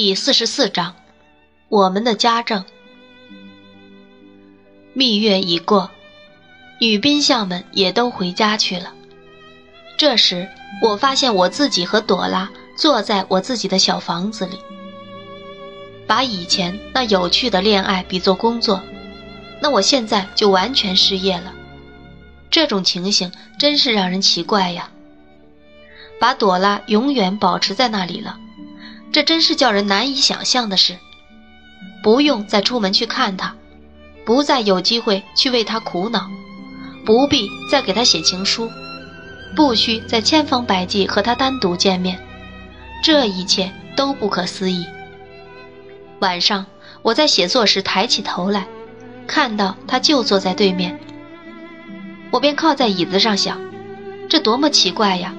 第四十四章，我们的家政。蜜月已过，女宾相们也都回家去了。这时，我发现我自己和朵拉坐在我自己的小房子里，把以前那有趣的恋爱比作工作，那我现在就完全失业了。这种情形真是让人奇怪呀！把朵拉永远保持在那里了。这真是叫人难以想象的事。不用再出门去看他，不再有机会去为他苦恼，不必再给他写情书，不需再千方百计和他单独见面，这一切都不可思议。晚上我在写作时抬起头来，看到他就坐在对面，我便靠在椅子上想：这多么奇怪呀！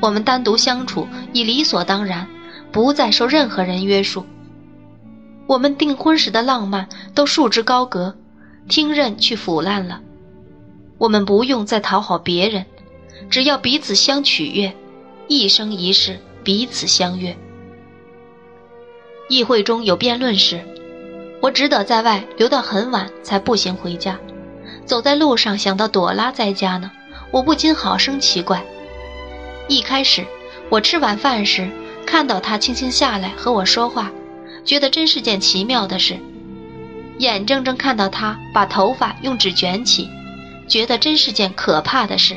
我们单独相处已理所当然。不再受任何人约束，我们订婚时的浪漫都束之高阁，听任去腐烂了。我们不用再讨好别人，只要彼此相取悦，一生一世彼此相悦。议会中有辩论时，我只得在外留到很晚才步行回家。走在路上想到朵拉在家呢，我不禁好生奇怪。一开始，我吃晚饭时。看到他轻轻下来和我说话，觉得真是件奇妙的事；眼睁睁看到他把头发用纸卷起，觉得真是件可怕的事；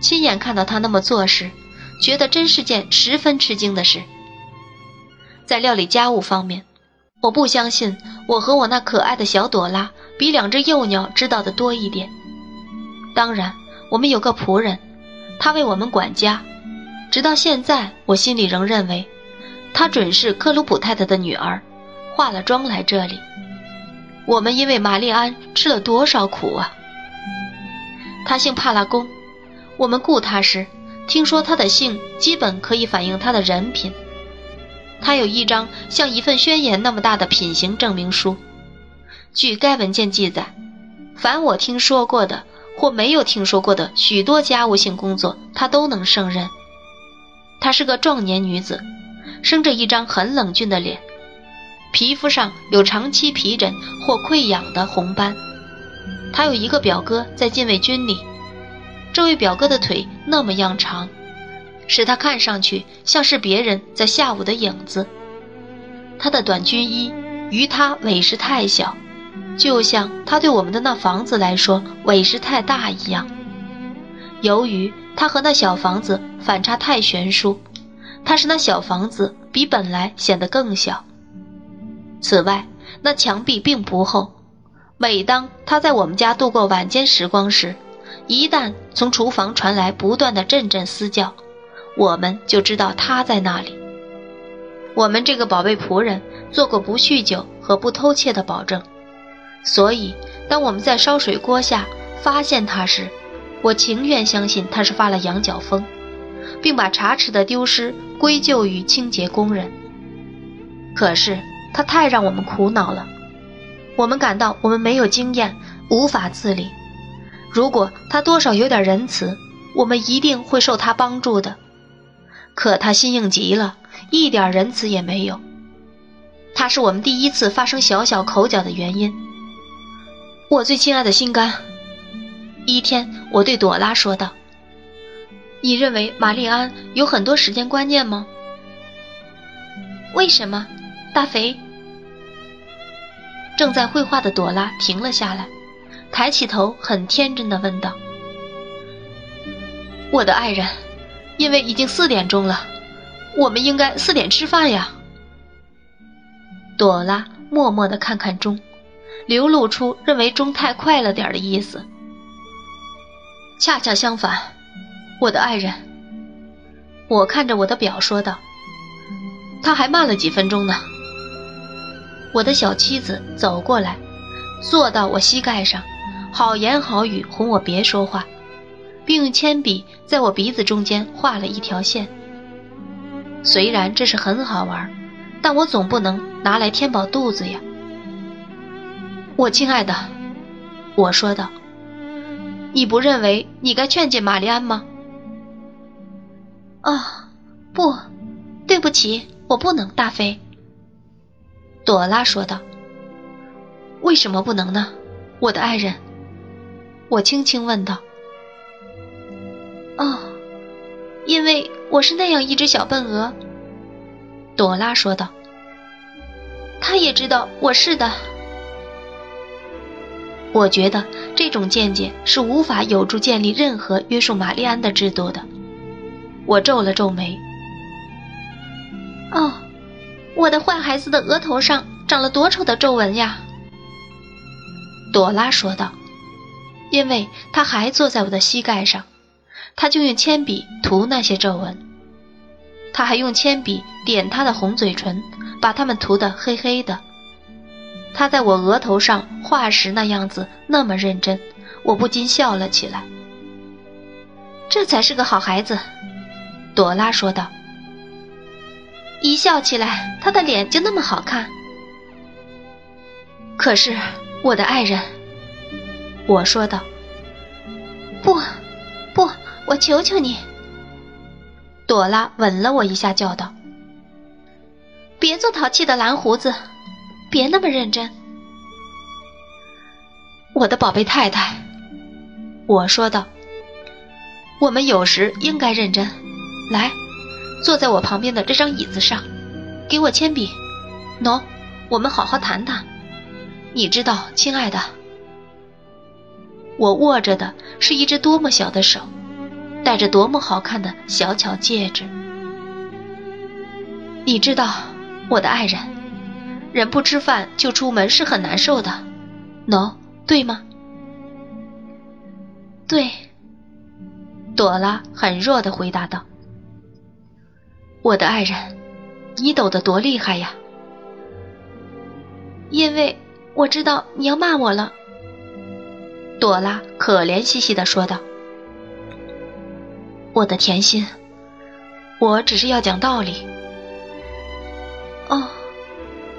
亲眼看到他那么做时，觉得真是件十分吃惊的事。在料理家务方面，我不相信我和我那可爱的小朵拉比两只幼鸟知道的多一点。当然，我们有个仆人，他为我们管家。直到现在，我心里仍认为，她准是克鲁普太太的女儿，化了妆来这里。我们因为玛丽安吃了多少苦啊！她姓帕拉贡，我们雇她时，听说她的姓基本可以反映她的人品。她有一张像一份宣言那么大的品行证明书。据该文件记载，凡我听说过的或没有听说过的许多家务性工作，她都能胜任。她是个壮年女子，生着一张很冷峻的脸，皮肤上有长期皮疹或溃疡的红斑。她有一个表哥在禁卫军里，这位表哥的腿那么样长，使他看上去像是别人在下午的影子。他的短军衣于他委实太小，就像他对我们的那房子来说委实太大一样。由于他和那小房子反差太悬殊，他使那小房子比本来显得更小。此外，那墙壁并不厚。每当他在我们家度过晚间时光时，一旦从厨房传来不断的阵阵嘶叫，我们就知道他在那里。我们这个宝贝仆人做过不酗酒和不偷窃的保证，所以当我们在烧水锅下发现他时，我情愿相信他是发了羊角风，并把茶匙的丢失归咎于清洁工人。可是他太让我们苦恼了，我们感到我们没有经验，无法自理。如果他多少有点仁慈，我们一定会受他帮助的。可他心硬极了，一点仁慈也没有。他是我们第一次发生小小口角的原因。我最亲爱的心肝。一天，我对朵拉说道：“你认为玛丽安有很多时间观念吗？为什么，大肥？”正在绘画的朵拉停了下来，抬起头，很天真的问道：“我的爱人，因为已经四点钟了，我们应该四点吃饭呀。”朵拉默默的看看钟，流露出认为钟太快了点的意思。恰恰相反，我的爱人。我看着我的表说道：“他还慢了几分钟呢。”我的小妻子走过来，坐到我膝盖上，好言好语哄我别说话，并用铅笔在我鼻子中间画了一条线。虽然这是很好玩，但我总不能拿来填饱肚子呀。我亲爱的，我说道。你不认为你该劝诫玛丽安吗？啊，不，对不起，我不能，大飞。”朵拉说道。“为什么不能呢，我的爱人？”我轻轻问道。“哦，因为我是那样一只小笨鹅。”朵拉说道。“他也知道我是的。”我觉得这种见解是无法有助建立任何约束玛丽安的制度的。我皱了皱眉。哦，我的坏孩子的额头上长了多丑的皱纹呀！朵拉说道。因为他还坐在我的膝盖上，他就用铅笔涂那些皱纹。他还用铅笔点他的红嘴唇，把它们涂得黑黑的。他在我额头上画时那样子那么认真，我不禁笑了起来。这才是个好孩子，朵拉说道。一笑起来，他的脸就那么好看。可是，我的爱人，我说道。不，不，我求求你。朵拉吻了我一下，叫道：“别做淘气的蓝胡子。”别那么认真，我的宝贝太太，我说道。我们有时应该认真。来，坐在我旁边的这张椅子上，给我铅笔。喏，我们好好谈谈。你知道，亲爱的，我握着的是一只多么小的手，戴着多么好看的小巧戒指。你知道，我的爱人。人不吃饭就出门是很难受的，no，对吗？对，朵拉很弱的回答道：“我的爱人，你抖得多厉害呀！”因为我知道你要骂我了，朵拉可怜兮兮的说道：“我的甜心，我只是要讲道理。”哦。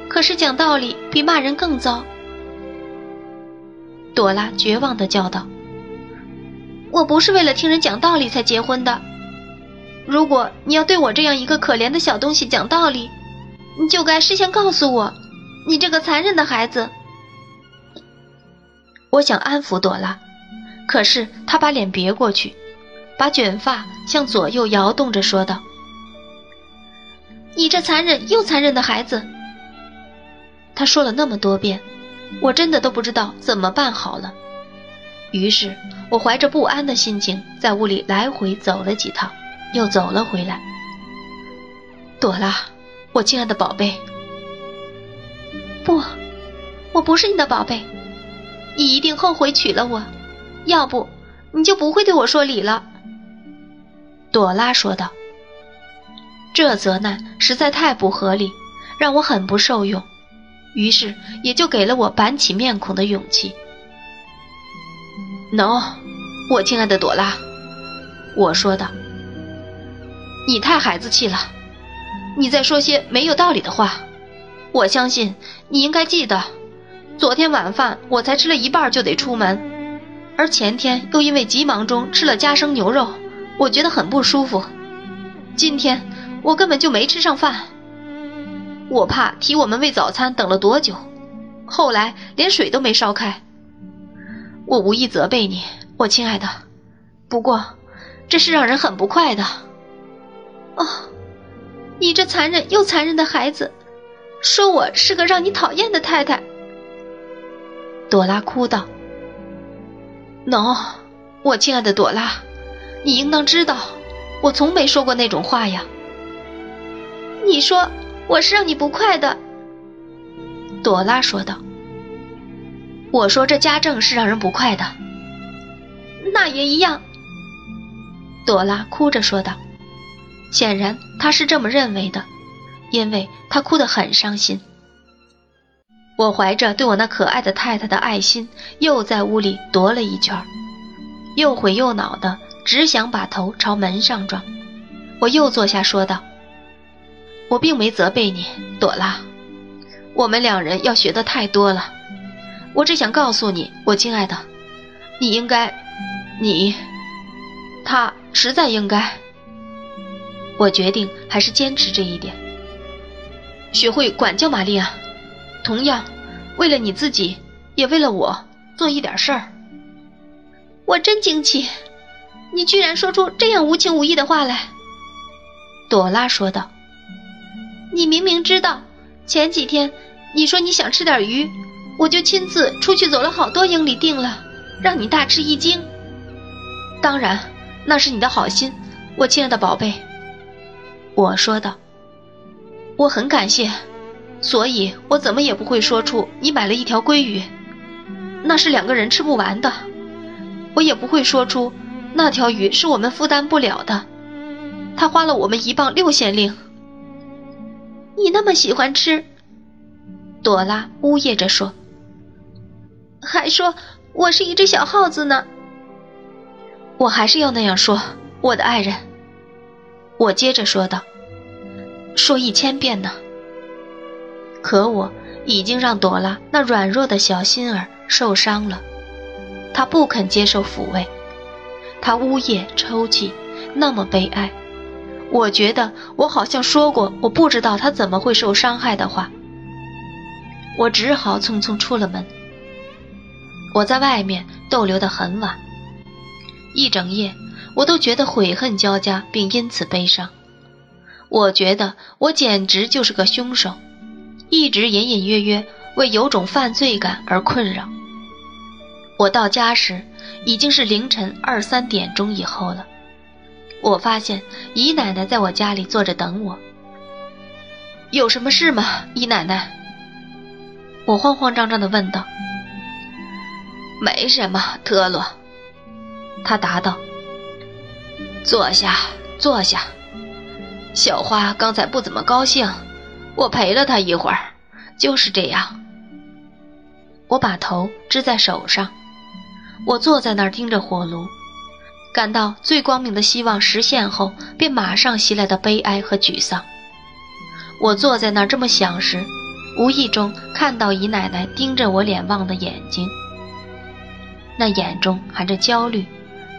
可是讲道理比骂人更糟，朵拉绝望的叫道：“我不是为了听人讲道理才结婚的。如果你要对我这样一个可怜的小东西讲道理，你就该事先告诉我，你这个残忍的孩子。”我想安抚朵拉，可是她把脸别过去，把卷发向左右摇动着说道：“你这残忍又残忍的孩子。”他说了那么多遍，我真的都不知道怎么办好了。于是，我怀着不安的心情在屋里来回走了几趟，又走了回来。朵拉，我亲爱的宝贝，不，我不是你的宝贝，你一定后悔娶了我，要不你就不会对我说理了。朵拉说道：“这责难实在太不合理，让我很不受用。”于是也就给了我板起面孔的勇气。喏，我亲爱的朵拉，我说道：“你太孩子气了，你在说些没有道理的话。我相信你应该记得，昨天晚饭我才吃了一半就得出门，而前天又因为急忙中吃了加生牛肉，我觉得很不舒服。今天我根本就没吃上饭。”我怕提我们为早餐等了多久，后来连水都没烧开。我无意责备你，我亲爱的，不过这是让人很不快的。哦，你这残忍又残忍的孩子，说我是个让你讨厌的太太。朵拉哭道：“no，我亲爱的朵拉，你应当知道，我从没说过那种话呀。”你说。我是让你不快的，朵拉说道。我说这家政是让人不快的，那也一样。朵拉哭着说道。显然她是这么认为的，因为她哭得很伤心。我怀着对我那可爱的太太的爱心，又在屋里踱了一圈，又悔又恼的，只想把头朝门上撞。我又坐下说道。我并没责备你，朵拉。我们两人要学的太多了。我只想告诉你，我亲爱的，你应该，你，他实在应该。我决定还是坚持这一点。学会管教玛利亚，同样，为了你自己，也为了我，做一点事儿。我真惊奇，你居然说出这样无情无义的话来。”朵拉说道。“你明明知道，前几天你说你想吃点鱼，我就亲自出去走了好多英里订了，让你大吃一惊。当然，那是你的好心，我亲爱的宝贝。”我说道。我很感谢，所以我怎么也不会说出你买了一条鲑鱼，那是两个人吃不完的。我也不会说出那条鱼是我们负担不了的，他花了我们一磅六先令。你那么喜欢吃，朵拉呜咽着说，还说我是一只小耗子呢。我还是要那样说，我的爱人。我接着说道。说一千遍呢。可我已经让朵拉那软弱的小心儿受伤了，她不肯接受抚慰，她呜咽抽泣，那么悲哀。我觉得我好像说过我不知道他怎么会受伤害的话。我只好匆匆出了门。我在外面逗留得很晚，一整夜我都觉得悔恨交加，并因此悲伤。我觉得我简直就是个凶手，一直隐隐约约为有种犯罪感而困扰。我到家时已经是凌晨二三点钟以后了。我发现姨奶奶在我家里坐着等我。有什么事吗，姨奶奶？我慌慌张张地问道。没什么，特洛。他答道。坐下，坐下。小花刚才不怎么高兴，我陪了她一会儿，就是这样。我把头支在手上，我坐在那儿盯着火炉，感到最光明的希望实现后，便马上袭来的悲哀和沮丧。我坐在那儿这么想时，无意中看到姨奶奶盯着我脸望的眼睛，那眼中含着焦虑，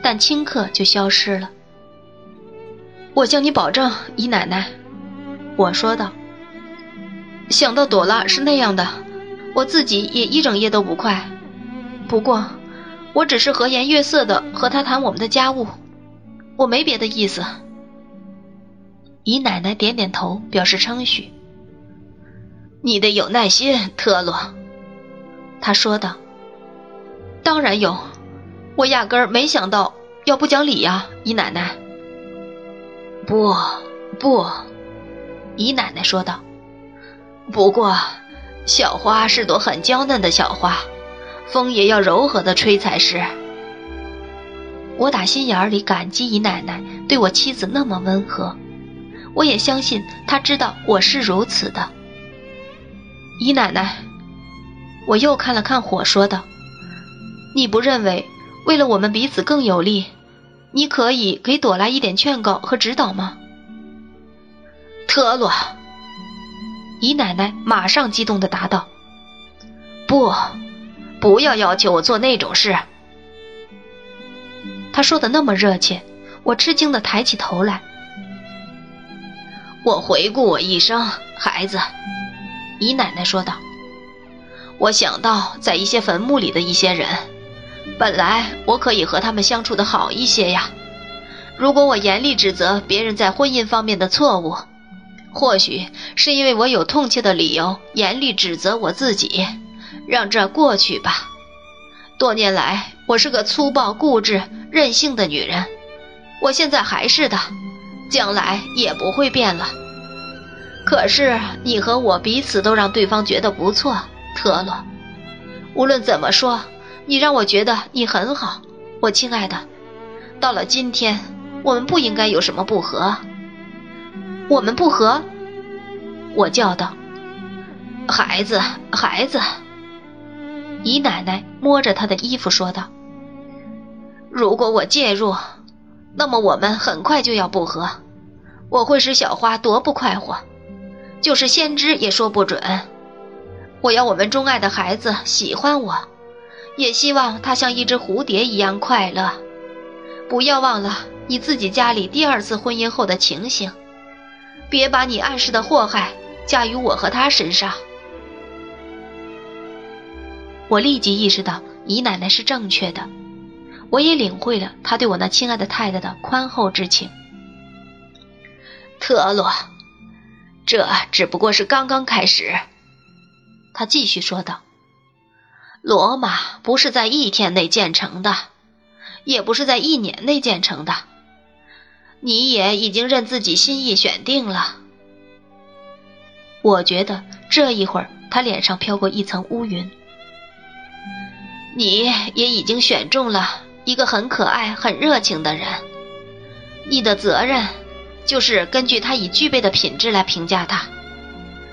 但顷刻就消失了。我向你保证，姨奶奶，我说道。想到朵拉是那样的，我自己也一整夜都不快。不过，我只是和颜悦色的和他谈我们的家务，我没别的意思。姨奶奶点点头，表示称许。你得有耐心，特洛，他说道。当然有，我压根儿没想到要不讲理呀，姨奶奶。不，不，姨奶奶说道。不过，小花是朵很娇嫩的小花，风也要柔和的吹才是。我打心眼里感激姨奶奶对我妻子那么温和，我也相信她知道我是如此的。姨奶奶，我又看了看火，说道：“你不认为，为了我们彼此更有利？”你可以给朵拉一点劝告和指导吗，特洛？姨奶奶马上激动地答道：“不，不要要求我做那种事。”他说的那么热切，我吃惊地抬起头来。我回顾我一生，孩子，姨奶奶说道：“我想到在一些坟墓里的一些人。”本来我可以和他们相处的好一些呀。如果我严厉指责别人在婚姻方面的错误，或许是因为我有痛切的理由严厉指责我自己，让这过去吧。多年来，我是个粗暴、固执、任性的女人，我现在还是的，将来也不会变了。可是你和我彼此都让对方觉得不错，特洛。无论怎么说。你让我觉得你很好，我亲爱的。到了今天，我们不应该有什么不和。我们不和，我叫道：“孩子，孩子。”姨奶奶摸着她的衣服说道：“如果我介入，那么我们很快就要不和。我会使小花多不快活，就是先知也说不准。我要我们钟爱的孩子喜欢我。”也希望他像一只蝴蝶一样快乐。不要忘了你自己家里第二次婚姻后的情形，别把你暗示的祸害嫁于我和他身上。我立即意识到姨奶奶是正确的，我也领会了她对我那亲爱的太太的宽厚之情。特洛，这只不过是刚刚开始。他继续说道：“罗马不是在一天内建成的，也不是在一年内建成的。你也已经任自己心意选定了。”我觉得这一会儿，他脸上飘过一层乌云。你也已经选中了一个很可爱、很热情的人，你的责任就是根据他已具备的品质来评价他，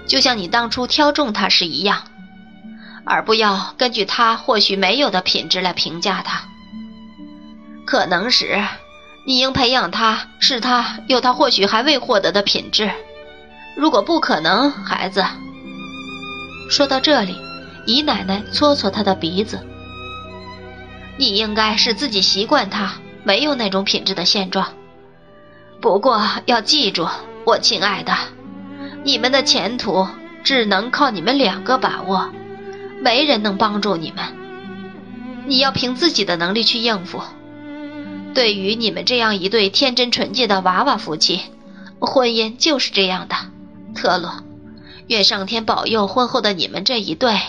就像你当初挑中他时一样，而不要根据他或许没有的品质来评价他。可能时，你应培养他，使他有他或许还未获得的品质。如果不可能，孩子。说到这里，姨奶奶搓搓他的鼻子。你应该是自己习惯他没有那种品质的现状。不过要记住，我亲爱的，你们的前途只能靠你们两个把握，没人能帮助你们。你要凭自己的能力去应付。对于你们这样一对天真纯洁的娃娃夫妻，婚姻就是这样的。特洛，愿上天保佑婚后的你们这一对。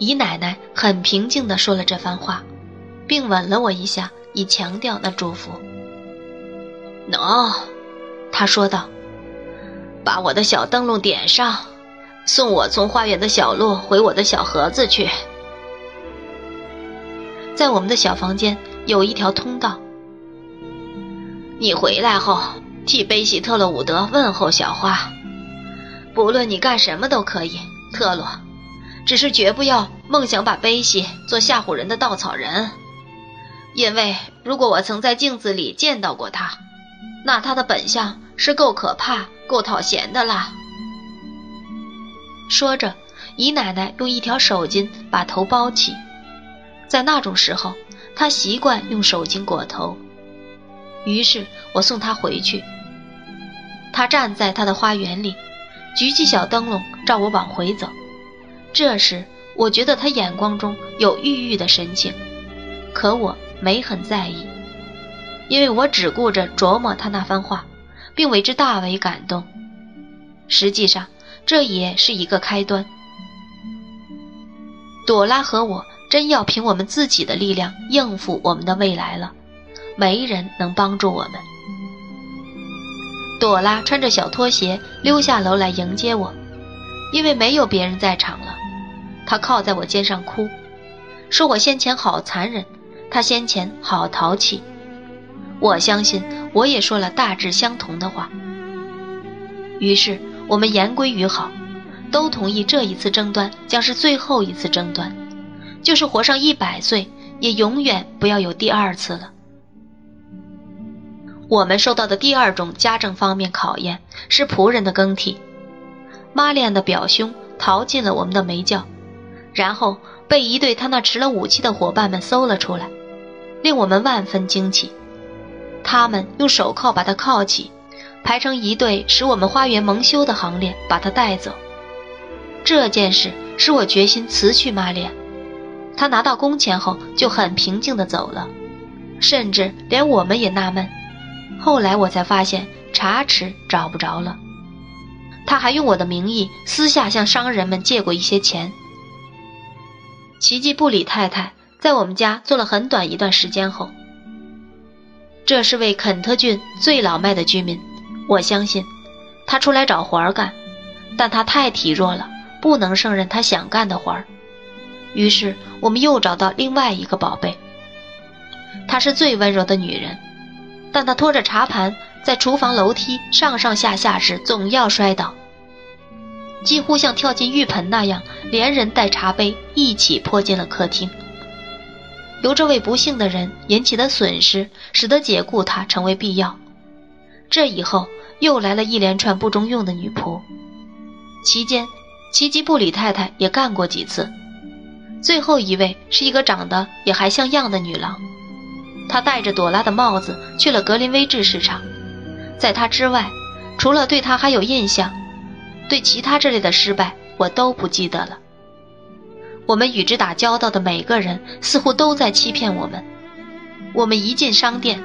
姨奶奶很平静地说了这番话，并吻了我一下，以强调那祝福。喏，她说道：“把我的小灯笼点上，送我从花园的小路回我的小盒子去。在我们的小房间有一条通道。你回来后，替贝西特洛伍德问候小花。不论你干什么都可以，特洛。”只是绝不要梦想把悲喜做吓唬人的稻草人，因为如果我曾在镜子里见到过他，那他的本相是够可怕、够讨嫌的啦。说着，姨奶奶用一条手巾把头包起，在那种时候，她习惯用手巾裹头。于是我送她回去，她站在她的花园里，举起小灯笼照我往回走。这时，我觉得他眼光中有郁郁的神情，可我没很在意，因为我只顾着琢磨他那番话，并为之大为感动。实际上，这也是一个开端。朵拉和我真要凭我们自己的力量应付我们的未来了，没人能帮助我们。朵拉穿着小拖鞋溜下楼来迎接我，因为没有别人在场了。他靠在我肩上哭，说我先前好残忍，他先前好淘气。我相信我也说了大致相同的话。于是我们言归于好，都同意这一次争端将是最后一次争端，就是活上一百岁也永远不要有第二次了。我们受到的第二种家政方面考验是仆人的更替。玛丽安的表兄逃进了我们的煤窖。然后被一队他那持了武器的伙伴们搜了出来，令我们万分惊奇。他们用手铐把他铐起，排成一队，使我们花园蒙羞的行列，把他带走。这件事使我决心辞去马脸。他拿到工钱后就很平静地走了，甚至连我们也纳闷。后来我才发现茶池找不着了。他还用我的名义私下向商人们借过一些钱。奇迹布里太太在我们家做了很短一段时间后，这是位肯特郡最老迈的居民。我相信，他出来找活儿干，但他太体弱了，不能胜任他想干的活儿。于是，我们又找到另外一个宝贝。她是最温柔的女人，但她拖着茶盘在厨房楼梯上上下下时总要摔倒。几乎像跳进浴盆那样，连人带茶杯一起泼进了客厅。由这位不幸的人引起的损失，使得解雇他成为必要。这以后又来了一连串不中用的女仆，期间，奇吉布里太太也干过几次。最后一位是一个长得也还像样的女郎，她戴着朵拉的帽子去了格林威治市场。在她之外，除了对她还有印象。对其他这类的失败，我都不记得了。我们与之打交道的每个人，似乎都在欺骗我们。我们一进商店，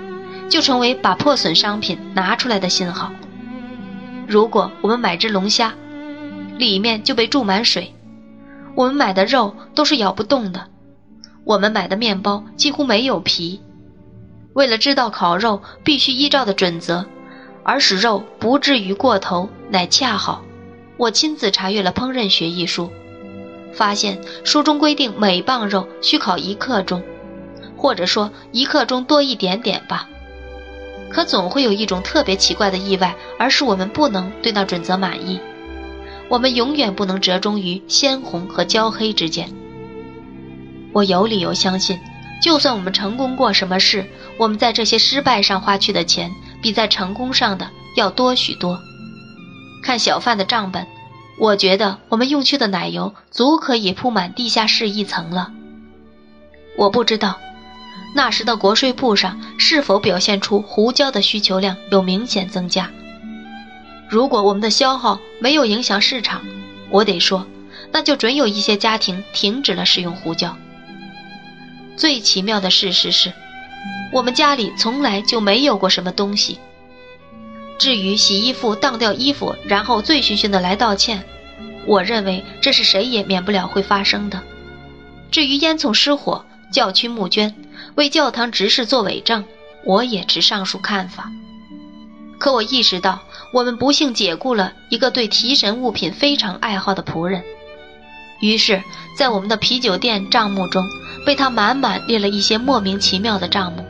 就成为把破损商品拿出来的信号。如果我们买只龙虾，里面就被注满水；我们买的肉都是咬不动的；我们买的面包几乎没有皮。为了知道烤肉必须依照的准则，而使肉不至于过头，乃恰好。我亲自查阅了《烹饪学》一书，发现书中规定每磅肉需烤一刻钟，或者说一刻钟多一点点吧。可总会有一种特别奇怪的意外，而是我们不能对那准则满意。我们永远不能折中于鲜红和焦黑之间。我有理由相信。就算我们成功过什么事，我们在这些失败上花去的钱，比在成功上的要多许多。看小贩的账本，我觉得我们用去的奶油足可以铺满地下室一层了。我不知道，那时的国税部上是否表现出胡椒的需求量有明显增加。如果我们的消耗没有影响市场，我得说，那就准有一些家庭停止了使用胡椒。最奇妙的事实是，我们家里从来就没有过什么东西。至于洗衣服当掉衣服，然后醉醺醺的来道歉，我认为这是谁也免不了会发生的。至于烟囱失火，教区募捐，为教堂执事做伪证，我也持上述看法。可我意识到，我们不幸解雇了一个对提神物品非常爱好的仆人，于是，在我们的啤酒店账目中。被他满满列了一些莫名其妙的账目，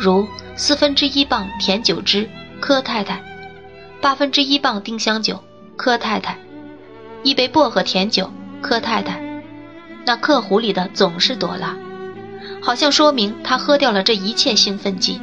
如四分之一磅甜酒汁，柯太太；八分之一磅丁香酒，柯太太；一杯薄荷甜酒，柯太太。那客壶里的总是朵拉，好像说明他喝掉了这一切兴奋剂。